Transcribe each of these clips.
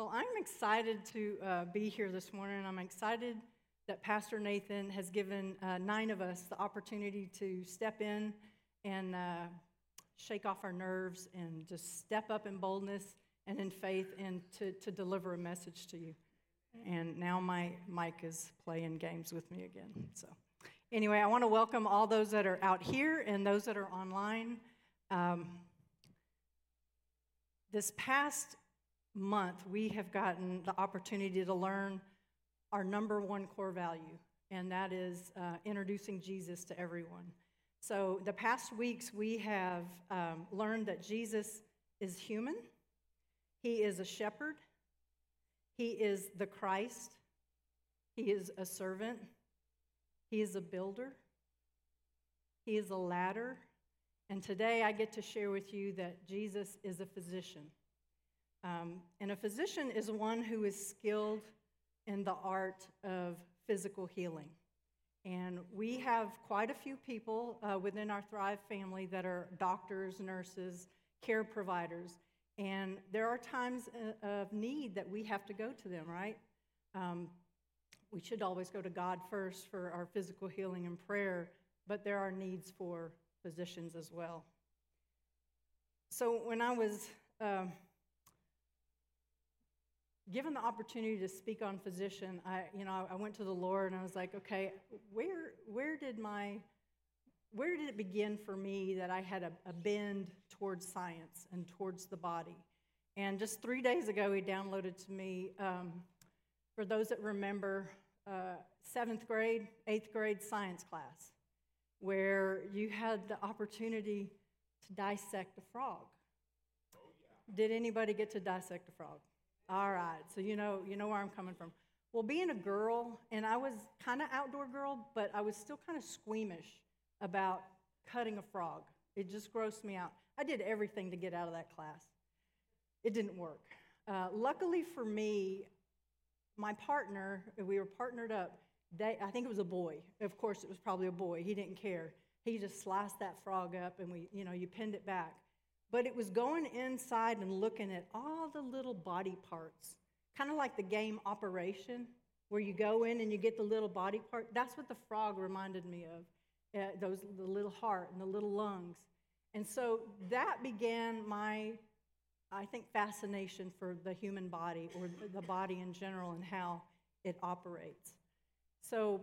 Well, I'm excited to uh, be here this morning. I'm excited that Pastor Nathan has given uh, nine of us the opportunity to step in and uh, shake off our nerves and just step up in boldness and in faith and to, to deliver a message to you. And now my mic is playing games with me again. So, anyway, I want to welcome all those that are out here and those that are online. Um, this past month, we have gotten the opportunity to learn our number one core value, and that is uh, introducing Jesus to everyone. So, the past weeks, we have um, learned that Jesus is human, He is a shepherd, He is the Christ, He is a servant, He is a builder, He is a ladder. And today I get to share with you that Jesus is a physician. Um, and a physician is one who is skilled in the art of physical healing. And we have quite a few people uh, within our Thrive family that are doctors, nurses, care providers. And there are times uh, of need that we have to go to them, right? Um, we should always go to God first for our physical healing and prayer, but there are needs for physicians as well. So when I was. Uh, given the opportunity to speak on physician, I, you know, I went to the Lord and I was like, okay, where, where did my, where did it begin for me that I had a, a bend towards science and towards the body? And just three days ago, he downloaded to me, um, for those that remember, uh, seventh grade, eighth grade science class, where you had the opportunity to dissect a frog. Oh, yeah. Did anybody get to dissect a frog? All right, so you know, you know where I'm coming from. Well, being a girl, and I was kind of outdoor girl, but I was still kind of squeamish about cutting a frog. It just grossed me out. I did everything to get out of that class. It didn't work. Uh, luckily for me, my partner, we were partnered up. They, I think it was a boy. Of course, it was probably a boy. He didn't care. He just sliced that frog up, and we, you know, you pinned it back. But it was going inside and looking at all the little body parts, kind of like the game Operation, where you go in and you get the little body part. That's what the frog reminded me of, uh, those the little heart and the little lungs. And so that began my, I think, fascination for the human body or the body in general and how it operates. So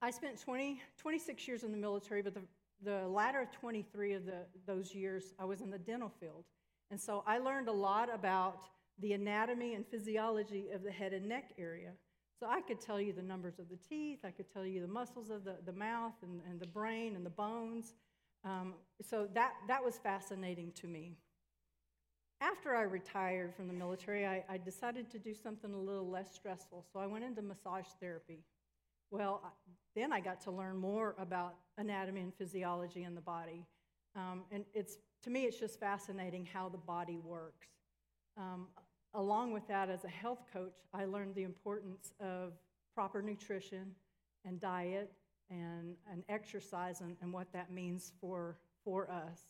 I spent 20, 26 years in the military, but the the latter 23 of the, those years, I was in the dental field. And so I learned a lot about the anatomy and physiology of the head and neck area. So I could tell you the numbers of the teeth, I could tell you the muscles of the, the mouth and, and the brain and the bones. Um, so that, that was fascinating to me. After I retired from the military, I, I decided to do something a little less stressful. So I went into massage therapy. Well, then I got to learn more about anatomy and physiology in the body. Um, and it's, to me, it's just fascinating how the body works. Um, along with that, as a health coach, I learned the importance of proper nutrition and diet and, and exercise and, and what that means for, for us.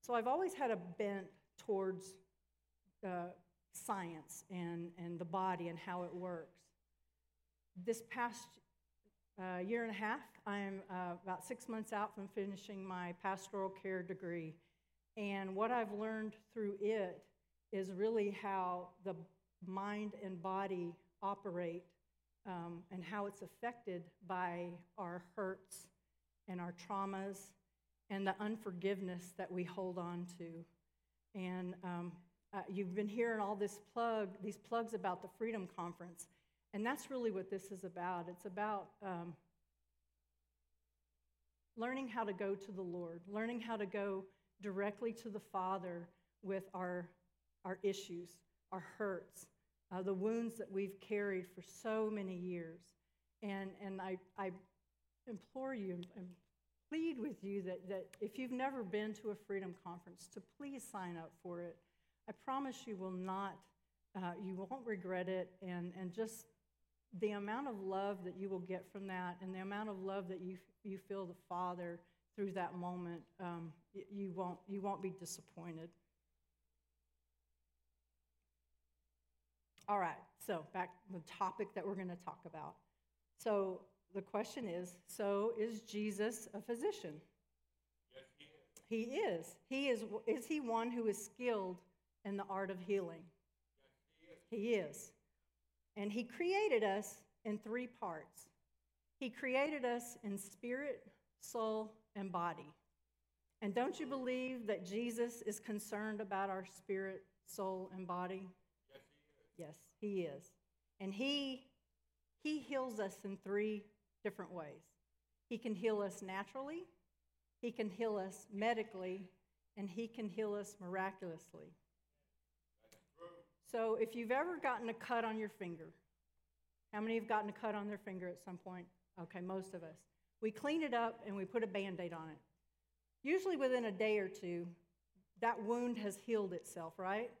So I've always had a bent towards uh, science and, and the body and how it works. This past a year and a half. I'm uh, about six months out from finishing my pastoral care degree. And what I've learned through it is really how the mind and body operate um, and how it's affected by our hurts and our traumas and the unforgiveness that we hold on to. And um, uh, you've been hearing all this plug, these plugs about the Freedom Conference. And that's really what this is about. It's about um, learning how to go to the Lord, learning how to go directly to the Father with our, our issues, our hurts, uh, the wounds that we've carried for so many years. And, and I, I implore you and plead with you that, that if you've never been to a Freedom Conference, to please sign up for it. I promise you will not, uh, you won't regret it, and, and just the amount of love that you will get from that and the amount of love that you, you feel the Father through that moment, um, you, won't, you won't be disappointed. All right, so back to the topic that we're going to talk about. So the question is so is Jesus a physician? Yes, he is. He is. He is. Is he one who is skilled in the art of healing? Yes, he is. He is. And he created us in three parts. He created us in spirit, soul, and body. And don't you believe that Jesus is concerned about our spirit, soul, and body? Yes, he is. Yes, he is. And he he heals us in three different ways. He can heal us naturally, he can heal us medically, and he can heal us miraculously. So if you've ever gotten a cut on your finger, how many have gotten a cut on their finger at some point? Okay, most of us. We clean it up and we put a band aid on it. Usually within a day or two, that wound has healed itself, right?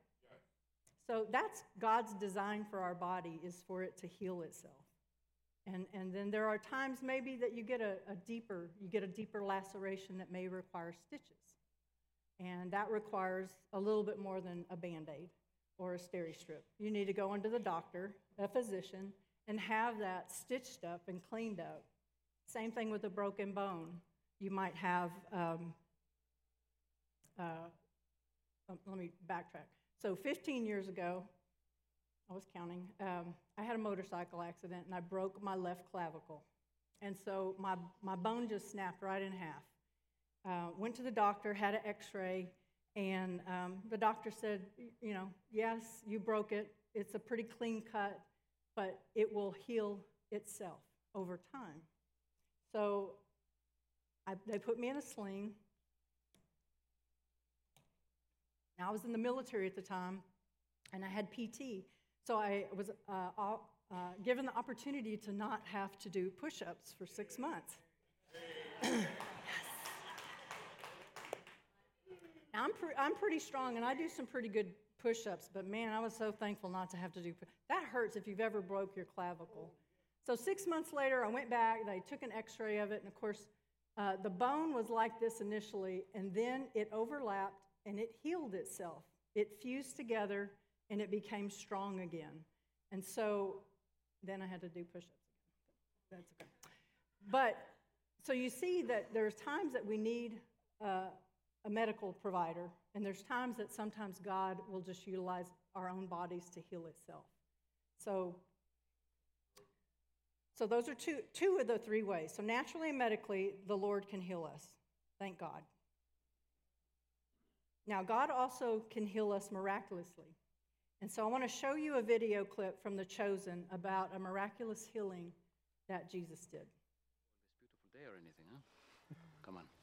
So that's God's design for our body is for it to heal itself. And, and then there are times maybe that you get a, a deeper, you get a deeper laceration that may require stitches. And that requires a little bit more than a band-aid or a steri strip. You need to go into the doctor, a physician, and have that stitched up and cleaned up. Same thing with a broken bone. You might have, um, uh, um, let me backtrack. So 15 years ago, I was counting, um, I had a motorcycle accident and I broke my left clavicle. And so my, my bone just snapped right in half. Uh, went to the doctor, had an x ray, and um, the doctor said, you know, yes, you broke it. It's a pretty clean cut, but it will heal itself over time. So I, they put me in a sling. Now, I was in the military at the time, and I had PT. So I was uh, all- uh, given the opportunity to not have to do push ups for six months. I'm, pre- I'm pretty strong, and I do some pretty good push ups, but man, I was so thankful not to have to do That hurts if you've ever broke your clavicle. So, six months later, I went back, they took an x ray of it, and of course, uh, the bone was like this initially, and then it overlapped and it healed itself. It fused together and it became strong again. And so then I had to do push ups again. That's okay. But so you see that there's times that we need uh, a medical provider, and there's times that sometimes God will just utilize our own bodies to heal itself. So so those are two, two of the three ways. So naturally and medically, the Lord can heal us. Thank God. Now, God also can heal us miraculously. And so I want to show you a video clip from The Chosen about a miraculous healing that Jesus did. This beautiful day or anything, huh? Come on.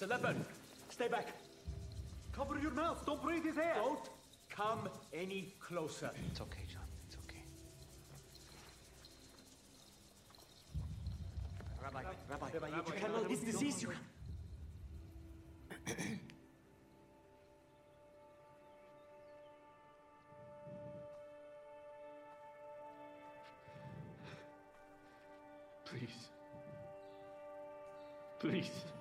It's a leopard. Stay back. Cover your mouth. Don't breathe his air. Don't come any closer. It's okay, John. It's okay. Rabbi, Rabbi, Rabbi, you can handle this disease. You can. Please. Please.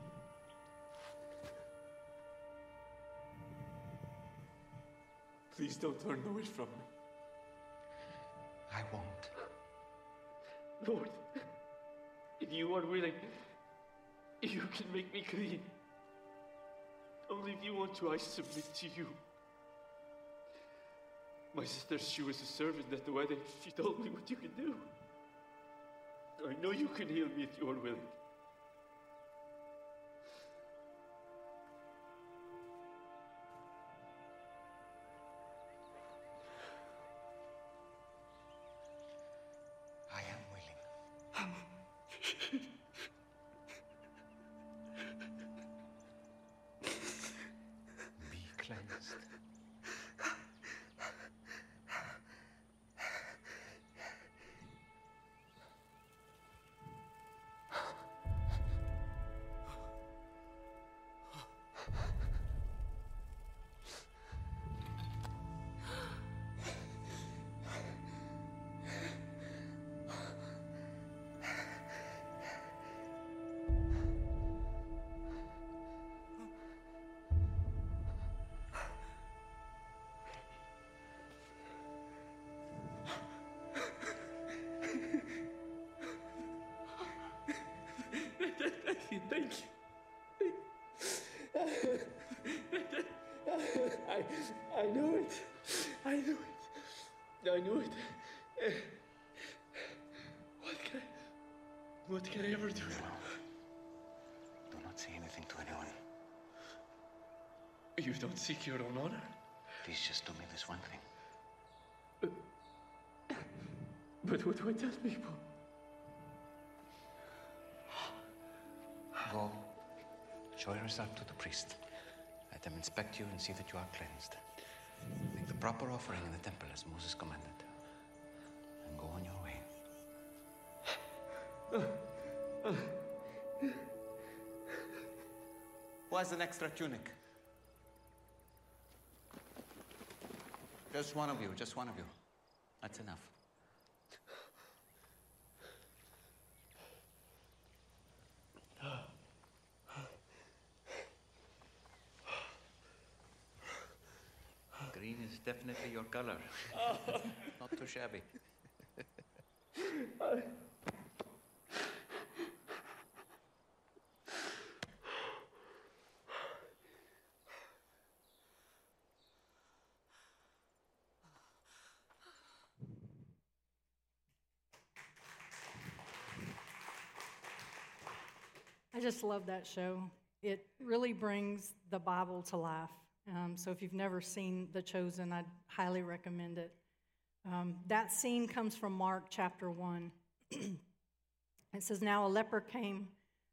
Please don't turn away from me. I won't. Lord, if you are willing, you can make me clean. Only if you want to, I submit to you. My sister, she was a servant at the wedding. She told me what you can do. I know you can heal me if you are willing. I knew it. What can I, what can I ever do? Do not say anything to anyone. You don't seek your own honor. Please just do me this one thing. But what do I tell people? Go, show yourself to the priest. Let them inspect you and see that you are cleansed. Make the proper offering in the temple as Moses commanded. And go on your way. Who has an extra tunic? Just one of you, just one of you. That's enough. Green is definitely your color. Not too shabby. I just love that show. It really brings the Bible to life. Um, so if you've never seen The Chosen, I'd highly recommend it. Um, that scene comes from Mark chapter 1. it says, Now a leper came,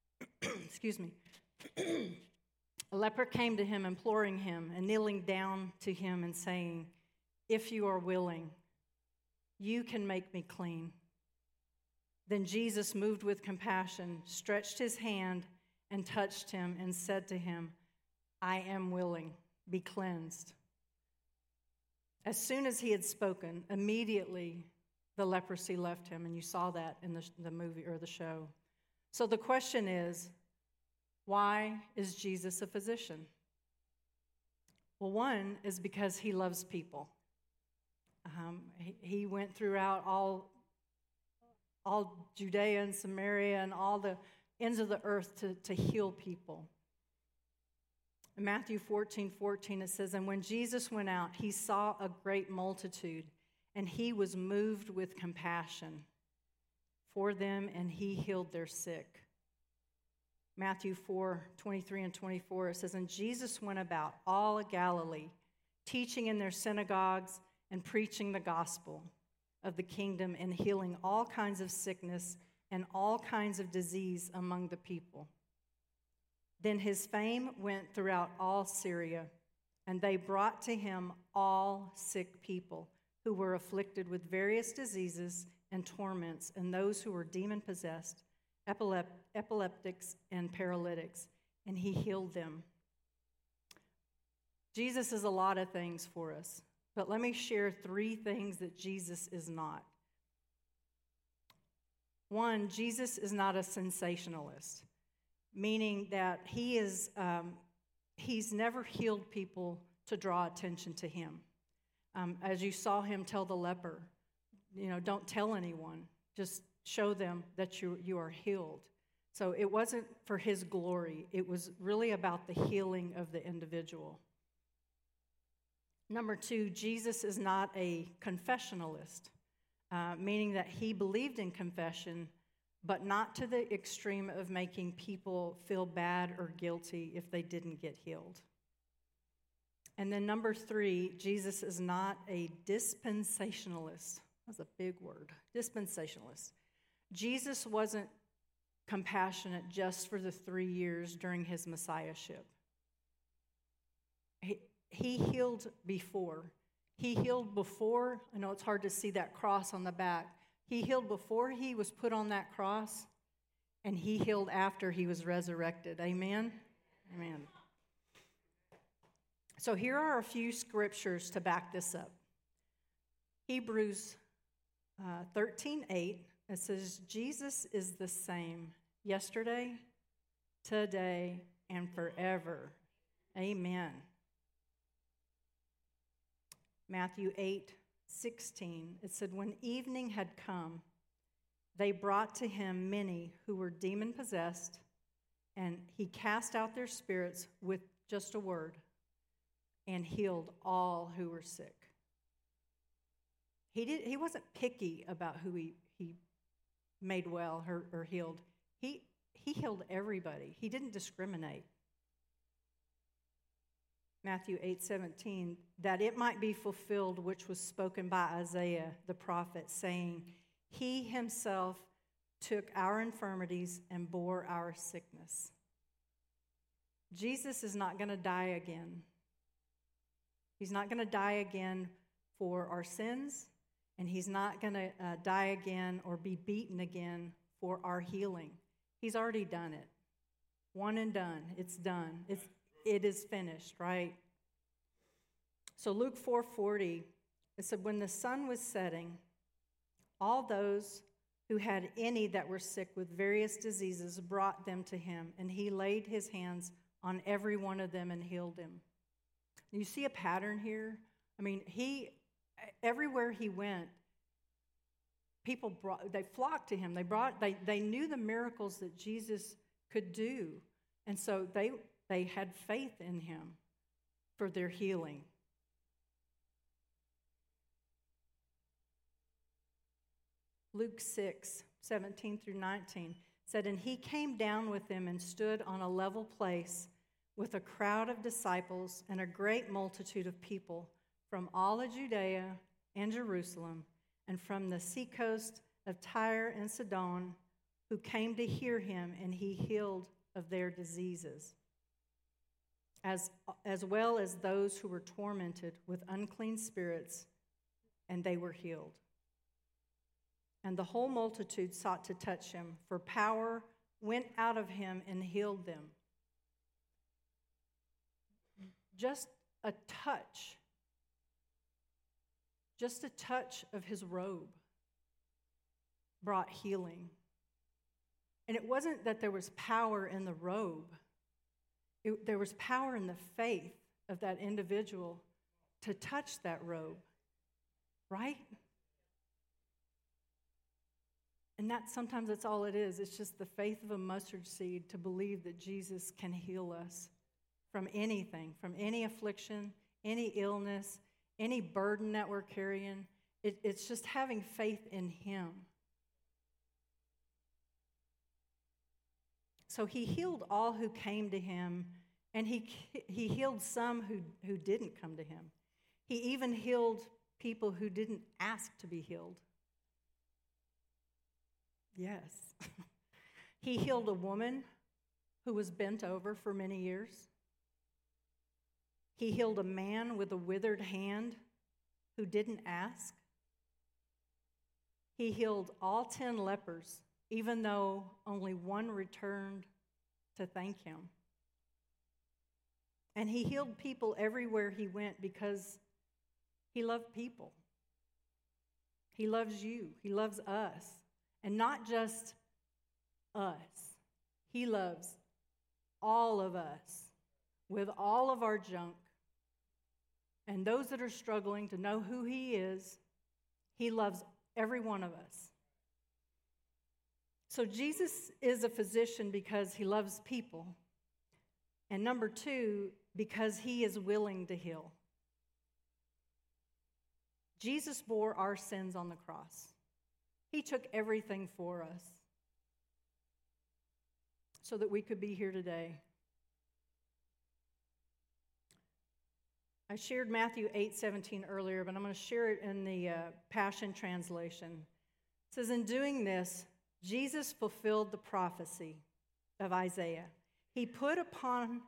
excuse me, a leper came to him, imploring him and kneeling down to him and saying, If you are willing, you can make me clean. Then Jesus, moved with compassion, stretched his hand and touched him and said to him, I am willing, be cleansed. As soon as he had spoken, immediately the leprosy left him, and you saw that in the, the movie or the show. So the question is why is Jesus a physician? Well, one is because he loves people. Um, he, he went throughout all all Judea and Samaria and all the ends of the earth to, to heal people. In Matthew 14 14, it says, And when Jesus went out, he saw a great multitude, and he was moved with compassion for them, and he healed their sick. Matthew 4 23 and 24, it says, And Jesus went about all of Galilee, teaching in their synagogues and preaching the gospel of the kingdom and healing all kinds of sickness and all kinds of disease among the people. Then his fame went throughout all Syria, and they brought to him all sick people who were afflicted with various diseases and torments, and those who were demon possessed, epilep- epileptics, and paralytics, and he healed them. Jesus is a lot of things for us. But let me share three things that Jesus is not. One, Jesus is not a sensationalist, meaning that he is um, he's never healed people to draw attention to him. Um, as you saw him tell the leper, you know, don't tell anyone, just show them that you you are healed. So it wasn't for his glory; it was really about the healing of the individual. Number two, Jesus is not a confessionalist, uh, meaning that he believed in confession, but not to the extreme of making people feel bad or guilty if they didn't get healed. And then number three, Jesus is not a dispensationalist. That's a big word. Dispensationalist. Jesus wasn't compassionate just for the three years during his messiahship. He, he healed before. He healed before. I know it's hard to see that cross on the back. He healed before he was put on that cross, and he healed after he was resurrected. Amen? Amen. So here are a few scriptures to back this up. Hebrews uh, 13 8, it says, Jesus is the same yesterday, today, and forever. Amen. Matthew 8, 16, it said, When evening had come, they brought to him many who were demon possessed, and he cast out their spirits with just a word and healed all who were sick. he, did, he wasn't picky about who he, he made well or, or healed. He, he healed everybody, he didn't discriminate. Matthew 8 17, that it might be fulfilled which was spoken by Isaiah the prophet, saying, He himself took our infirmities and bore our sickness. Jesus is not going to die again. He's not going to die again for our sins, and he's not going to uh, die again or be beaten again for our healing. He's already done it. One and done. It's done. It's, it is finished, right? So Luke 4:40 it said when the sun was setting all those who had any that were sick with various diseases brought them to him and he laid his hands on every one of them and healed him. You see a pattern here? I mean, he everywhere he went people brought they flocked to him. They brought they they knew the miracles that Jesus could do. And so they they had faith in him for their healing. Luke 6, 17 through 19 said, And he came down with them and stood on a level place with a crowd of disciples and a great multitude of people from all of Judea and Jerusalem and from the seacoast of Tyre and Sidon who came to hear him, and he healed of their diseases, as, as well as those who were tormented with unclean spirits, and they were healed. And the whole multitude sought to touch him, for power went out of him and healed them. Just a touch, just a touch of his robe brought healing. And it wasn't that there was power in the robe, it, there was power in the faith of that individual to touch that robe, right? And that sometimes that's all it is. It's just the faith of a mustard seed to believe that Jesus can heal us from anything, from any affliction, any illness, any burden that we're carrying. It, it's just having faith in Him. So He healed all who came to Him, and He, he healed some who, who didn't come to Him. He even healed people who didn't ask to be healed. Yes. he healed a woman who was bent over for many years. He healed a man with a withered hand who didn't ask. He healed all 10 lepers, even though only one returned to thank him. And he healed people everywhere he went because he loved people. He loves you, he loves us. And not just us, He loves all of us with all of our junk. And those that are struggling to know who He is, He loves every one of us. So Jesus is a physician because He loves people. And number two, because He is willing to heal. Jesus bore our sins on the cross. He took everything for us so that we could be here today. I shared Matthew 8 17 earlier, but I'm going to share it in the uh, Passion Translation. It says, In doing this, Jesus fulfilled the prophecy of Isaiah. He put upon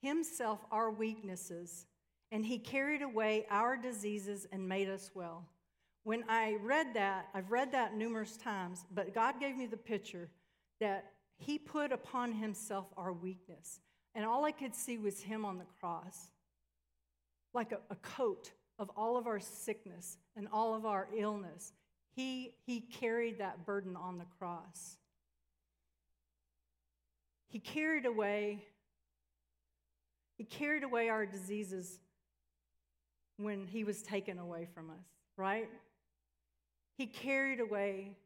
himself our weaknesses, and he carried away our diseases and made us well. When I read that, I've read that numerous times, but God gave me the picture that He put upon Himself our weakness. And all I could see was Him on the cross, like a, a coat of all of our sickness and all of our illness. He, he carried that burden on the cross. He carried away he carried away our diseases when he was taken away from us, right? He carried away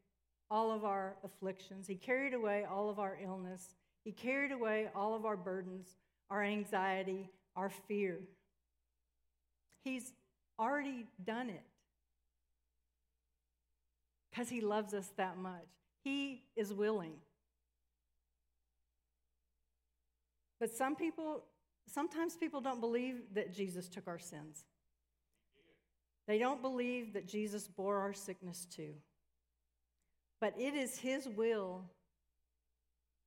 all of our afflictions. He carried away all of our illness. He carried away all of our burdens, our anxiety, our fear. He's already done it. Because he loves us that much. He is willing. But some people, sometimes people don't believe that Jesus took our sins. They don't believe that Jesus bore our sickness too. But it is His will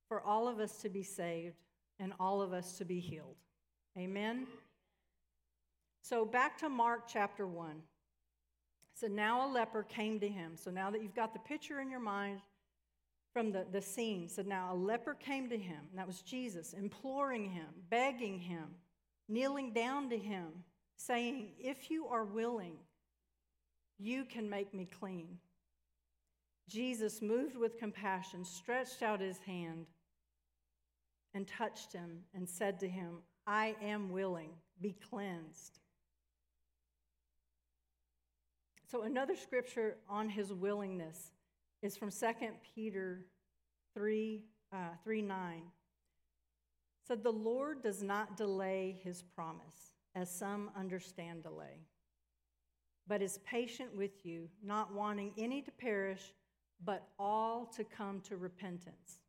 for all of us to be saved and all of us to be healed. Amen? So back to Mark chapter 1. So now a leper came to him. So now that you've got the picture in your mind from the, the scene, so now a leper came to him, and that was Jesus, imploring him, begging him, kneeling down to him, saying, If you are willing, you can make me clean. Jesus, moved with compassion, stretched out his hand and touched him and said to him, I am willing, be cleansed. So, another scripture on his willingness is from 2 Peter 3, uh, 3 9. Said, The Lord does not delay his promise, as some understand delay, but is patient with you, not wanting any to perish, but all to come to repentance.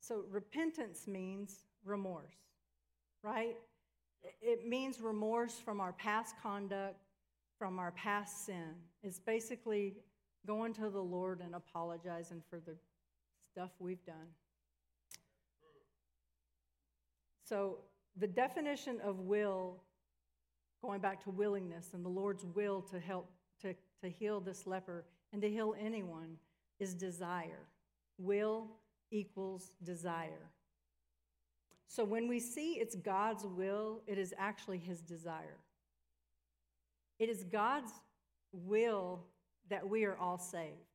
So, repentance means remorse, right? It means remorse from our past conduct, from our past sin. It's basically going to the Lord and apologizing for the stuff we've done. So, the definition of will, going back to willingness and the Lord's will to help to, to heal this leper and to heal anyone, is desire. Will equals desire. So when we see it's God's will, it is actually his desire. It is God's will that we are all saved.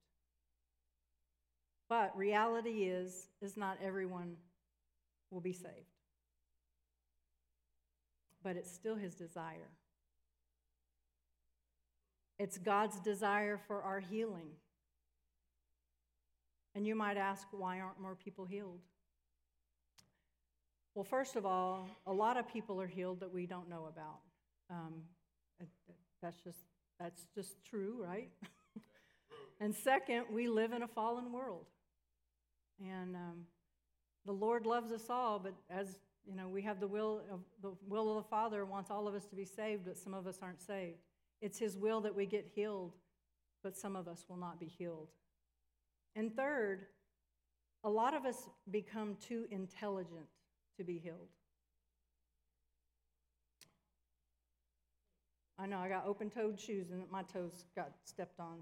But reality is is not everyone will be saved. But it's still his desire. It's God's desire for our healing. And you might ask, why aren't more people healed? Well, first of all, a lot of people are healed that we don't know about. Um, that's just that's just true, right? and second, we live in a fallen world, and um, the Lord loves us all. But as you know, we have the will of the will of the Father wants all of us to be saved, but some of us aren't saved. It's His will that we get healed, but some of us will not be healed. And third, a lot of us become too intelligent to be healed. I know I got open toed shoes and my toes got stepped on.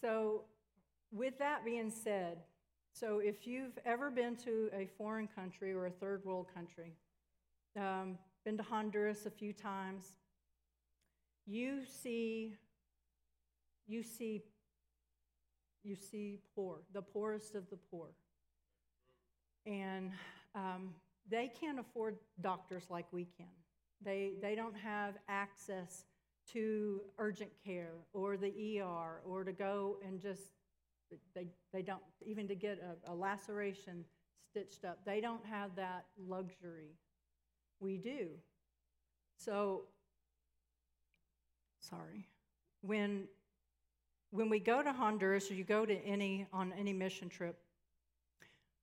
So, with that being said, so if you've ever been to a foreign country or a third world country, um, been to Honduras a few times, you see you see you see poor, the poorest of the poor. And um, they can't afford doctors like we can. They, they don't have access to urgent care or the ER or to go and just, they, they don't, even to get a, a laceration stitched up, they don't have that luxury. We do. So, sorry. When when we go to Honduras or you go to any on any mission trip,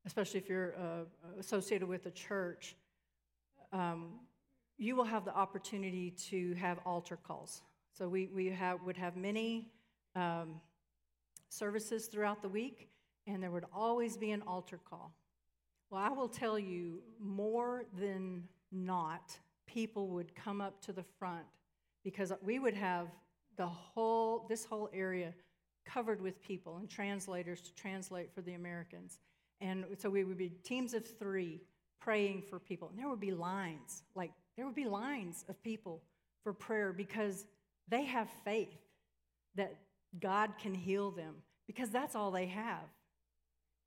especially if you're uh, associated with a church, um, you will have the opportunity to have altar calls. So we, we have, would have many um, services throughout the week, and there would always be an altar call. Well, I will tell you, more than not, people would come up to the front because we would have the whole, this whole area covered with people and translators to translate for the Americans. And so we would be teams of three praying for people. And there would be lines, like there would be lines of people for prayer because they have faith that God can heal them because that's all they have.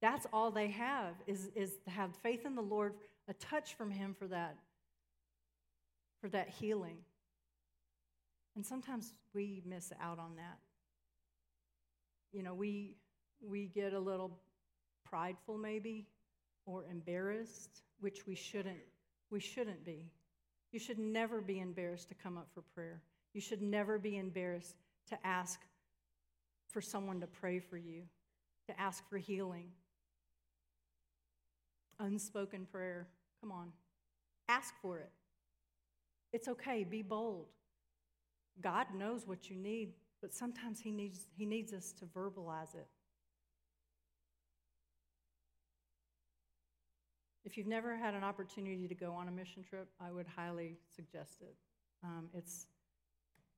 That's all they have is, is to have faith in the Lord, a touch from Him for that, for that healing. And sometimes we miss out on that. You know, we, we get a little prideful maybe or embarrassed, which we shouldn't, we shouldn't be. You should never be embarrassed to come up for prayer. You should never be embarrassed to ask for someone to pray for you, to ask for healing. Unspoken prayer. Come on. Ask for it. It's okay. Be bold. God knows what you need, but sometimes He needs, he needs us to verbalize it. If you've never had an opportunity to go on a mission trip, I would highly suggest it. Um, it's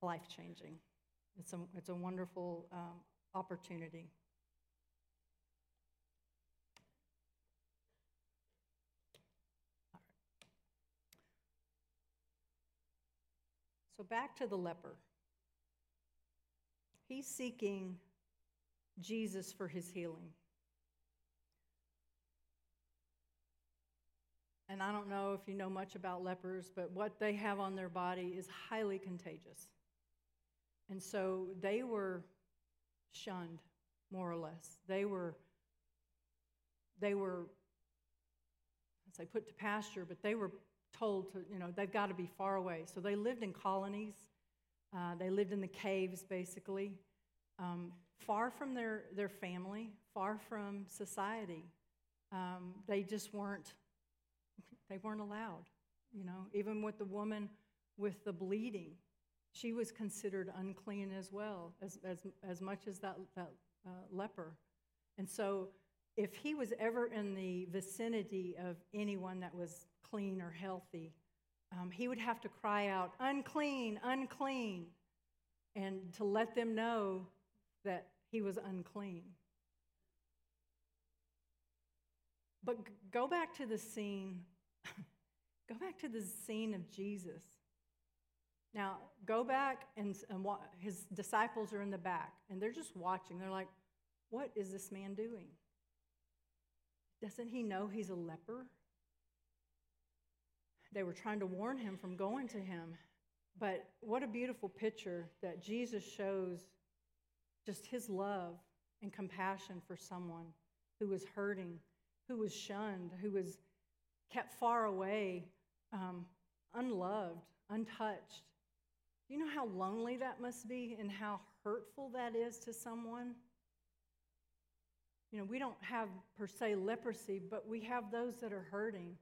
life changing. It's a, it's a wonderful um, opportunity. So back to the leper. He's seeking Jesus for his healing. And I don't know if you know much about lepers, but what they have on their body is highly contagious. And so they were shunned, more or less. They were, they were, I say put to pasture, but they were told to, you know, they've got to be far away. So they lived in colonies. Uh, they lived in the caves, basically, um, far from their, their family, far from society. Um, they just weren't, they weren't allowed, you know, even with the woman with the bleeding. She was considered unclean as well, as, as, as much as that, that uh, leper. And so, if he was ever in the vicinity of anyone that was clean or healthy, um, he would have to cry out, unclean, unclean, and to let them know that he was unclean. But go back to the scene, go back to the scene of Jesus. Now, go back and, and his disciples are in the back, and they're just watching. They're like, what is this man doing? Doesn't he know he's a leper? They were trying to warn him from going to him. But what a beautiful picture that Jesus shows just his love and compassion for someone who was hurting, who was shunned, who was kept far away, um, unloved, untouched. You know how lonely that must be and how hurtful that is to someone? You know, we don't have per se leprosy, but we have those that are hurting,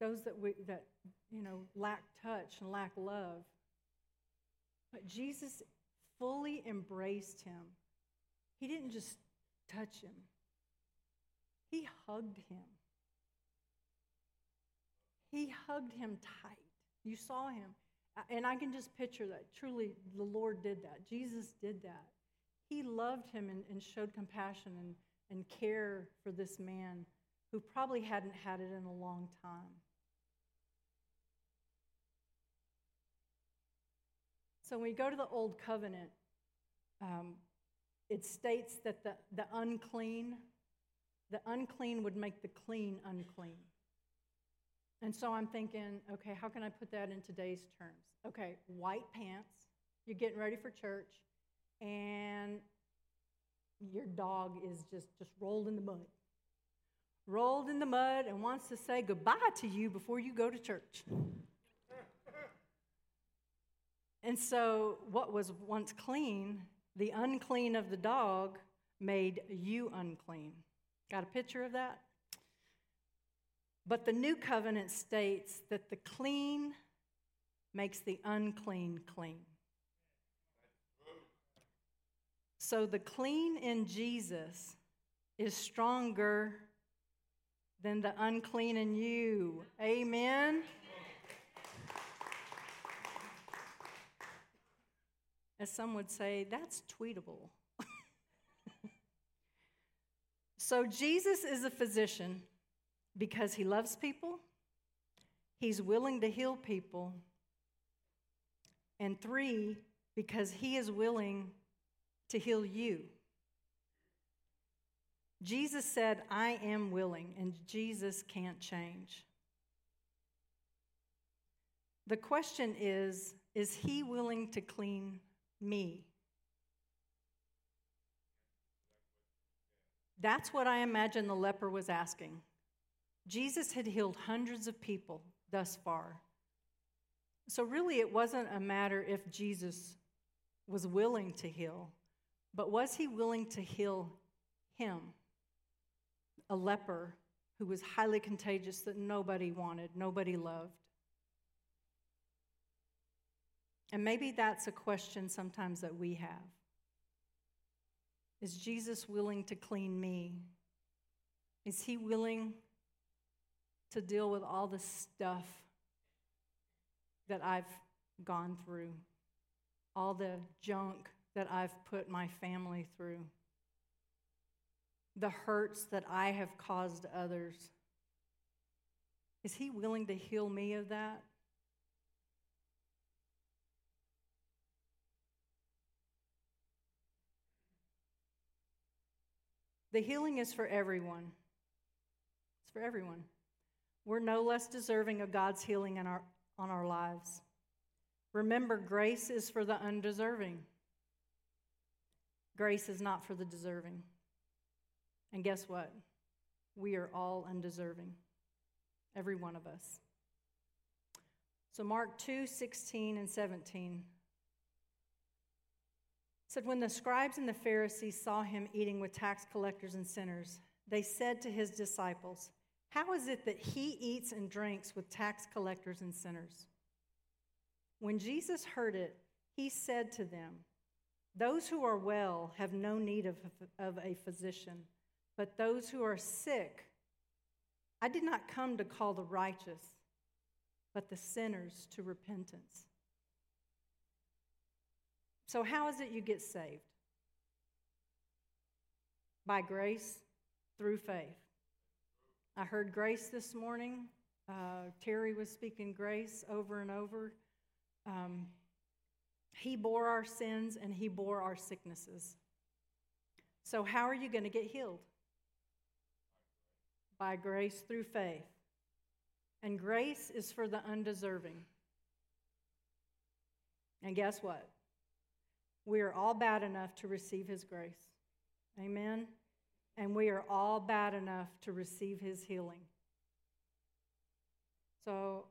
those that we that you know lack touch and lack love. But Jesus fully embraced him. He didn't just touch him. He hugged him. He hugged him tight. You saw him. And I can just picture that. Truly, the Lord did that. Jesus did that. He loved him and, and showed compassion and, and care for this man who probably hadn't had it in a long time. So when we go to the Old Covenant, um, it states that the, the unclean, the unclean would make the clean unclean. And so I'm thinking, okay, how can I put that in today's terms? Okay, white pants, you're getting ready for church, and your dog is just, just rolled in the mud. Rolled in the mud and wants to say goodbye to you before you go to church. And so, what was once clean, the unclean of the dog made you unclean. Got a picture of that? But the new covenant states that the clean makes the unclean clean. So the clean in Jesus is stronger than the unclean in you. Amen. As some would say, that's tweetable. so Jesus is a physician because he loves people, he's willing to heal people, and three, because he is willing to heal you. Jesus said, I am willing, and Jesus can't change. The question is Is he willing to clean me? That's what I imagine the leper was asking. Jesus had healed hundreds of people thus far. So, really, it wasn't a matter if Jesus was willing to heal, but was he willing to heal him? A leper who was highly contagious that nobody wanted, nobody loved. And maybe that's a question sometimes that we have. Is Jesus willing to clean me? Is he willing to deal with all the stuff that I've gone through, all the junk that I've put my family through, the hurts that I have caused others? Is he willing to heal me of that? The healing is for everyone. It's for everyone. We're no less deserving of God's healing in our, on our lives. Remember, grace is for the undeserving. Grace is not for the deserving. And guess what? We are all undeserving, every one of us. So, Mark 2 16 and 17 said, When the scribes and the Pharisees saw him eating with tax collectors and sinners, they said to his disciples, How is it that he eats and drinks with tax collectors and sinners? When Jesus heard it, he said to them, Those who are well have no need of, of a physician, but those who are sick. I did not come to call the righteous, but the sinners to repentance. So, how is it you get saved? By grace through faith. I heard grace this morning. Uh, Terry was speaking grace over and over. Um, he bore our sins and he bore our sicknesses. So, how are you going to get healed? By grace through faith. And grace is for the undeserving. And guess what? We are all bad enough to receive His grace. Amen? And we are all bad enough to receive His healing. So,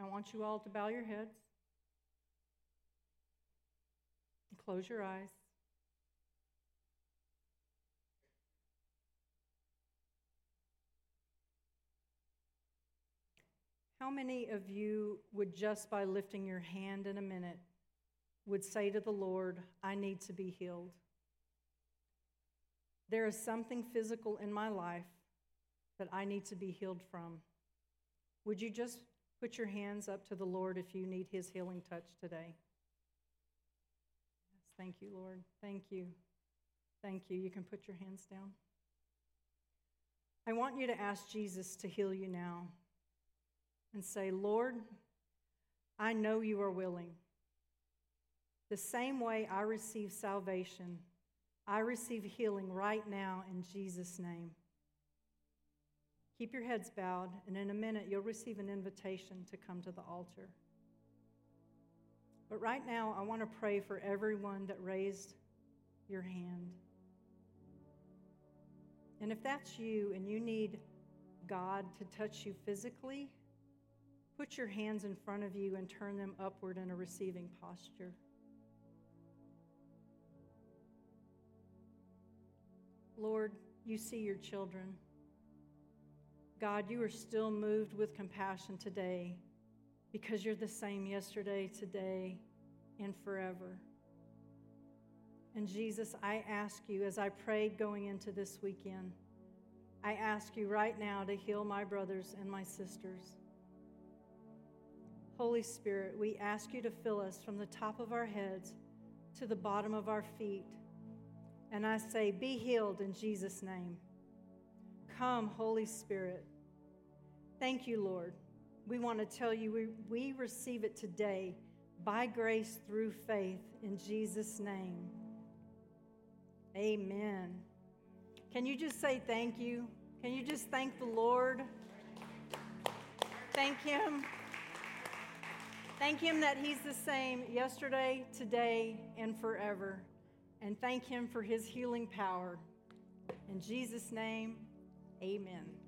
I want you all to bow your heads and close your eyes. How many of you would just by lifting your hand in a minute would say to the Lord, I need to be healed? There is something physical in my life that I need to be healed from. Would you just put your hands up to the Lord if you need his healing touch today? Yes, thank you, Lord. Thank you. Thank you. You can put your hands down. I want you to ask Jesus to heal you now and say, Lord, I know you are willing. The same way I receive salvation, I receive healing right now in Jesus' name. Keep your heads bowed, and in a minute, you'll receive an invitation to come to the altar. But right now, I want to pray for everyone that raised your hand. And if that's you and you need God to touch you physically, Put your hands in front of you and turn them upward in a receiving posture. Lord, you see your children. God, you are still moved with compassion today because you're the same yesterday, today, and forever. And Jesus, I ask you, as I prayed going into this weekend, I ask you right now to heal my brothers and my sisters. Holy Spirit, we ask you to fill us from the top of our heads to the bottom of our feet. And I say, Be healed in Jesus' name. Come, Holy Spirit. Thank you, Lord. We want to tell you we, we receive it today by grace through faith in Jesus' name. Amen. Can you just say thank you? Can you just thank the Lord? Thank Him. Thank Him that He's the same yesterday, today, and forever. And thank Him for His healing power. In Jesus' name, amen.